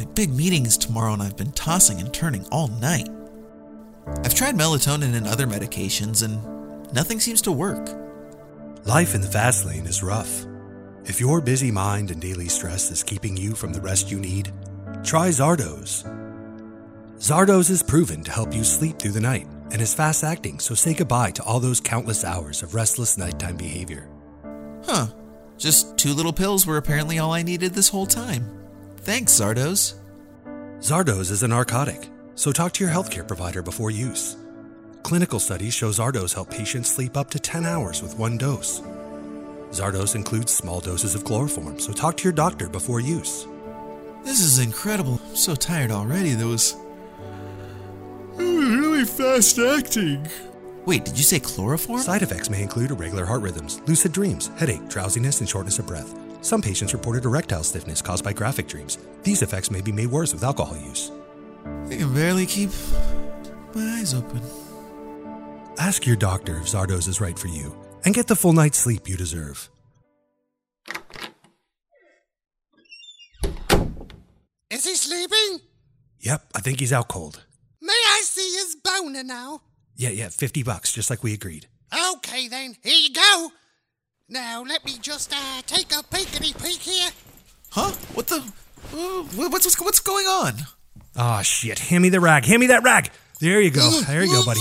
My big meeting is tomorrow and I've been tossing and turning all night. I've tried melatonin and other medications and nothing seems to work. Life in the fast lane is rough. If your busy mind and daily stress is keeping you from the rest you need, try Zardos. Zardos is proven to help you sleep through the night and is fast acting, so say goodbye to all those countless hours of restless nighttime behavior. Huh. Just two little pills were apparently all I needed this whole time. Thanks, Zardos. Zardos is a narcotic, so talk to your healthcare provider before use. Clinical studies show Zardos help patients sleep up to 10 hours with one dose. Zardos includes small doses of chloroform, so talk to your doctor before use. This is incredible. I'm so tired already. That was mm, really fast acting. Wait, did you say chloroform? Side effects may include irregular heart rhythms, lucid dreams, headache, drowsiness, and shortness of breath. Some patients reported erectile stiffness caused by graphic dreams. These effects may be made worse with alcohol use. I can barely keep my eyes open. Ask your doctor if Zardos is right for you and get the full night's sleep you deserve. Is he sleeping? Yep, I think he's out cold. May I see his boner now? Yeah, yeah, 50 bucks, just like we agreed. Okay then, here you go. Now let me just uh, take a peekity peek here. Huh? What the? Uh, what's, what's what's going on? Oh shit! Hand me the rag. Hand me that rag. There you go. There you go, buddy.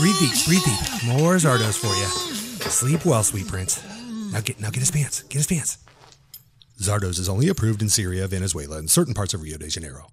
Breathe deep. Breathe deep. More Zardos for you. Sleep well, sweet prince. Now get now get his pants. Get his pants. Zardos is only approved in Syria, Venezuela, and certain parts of Rio de Janeiro.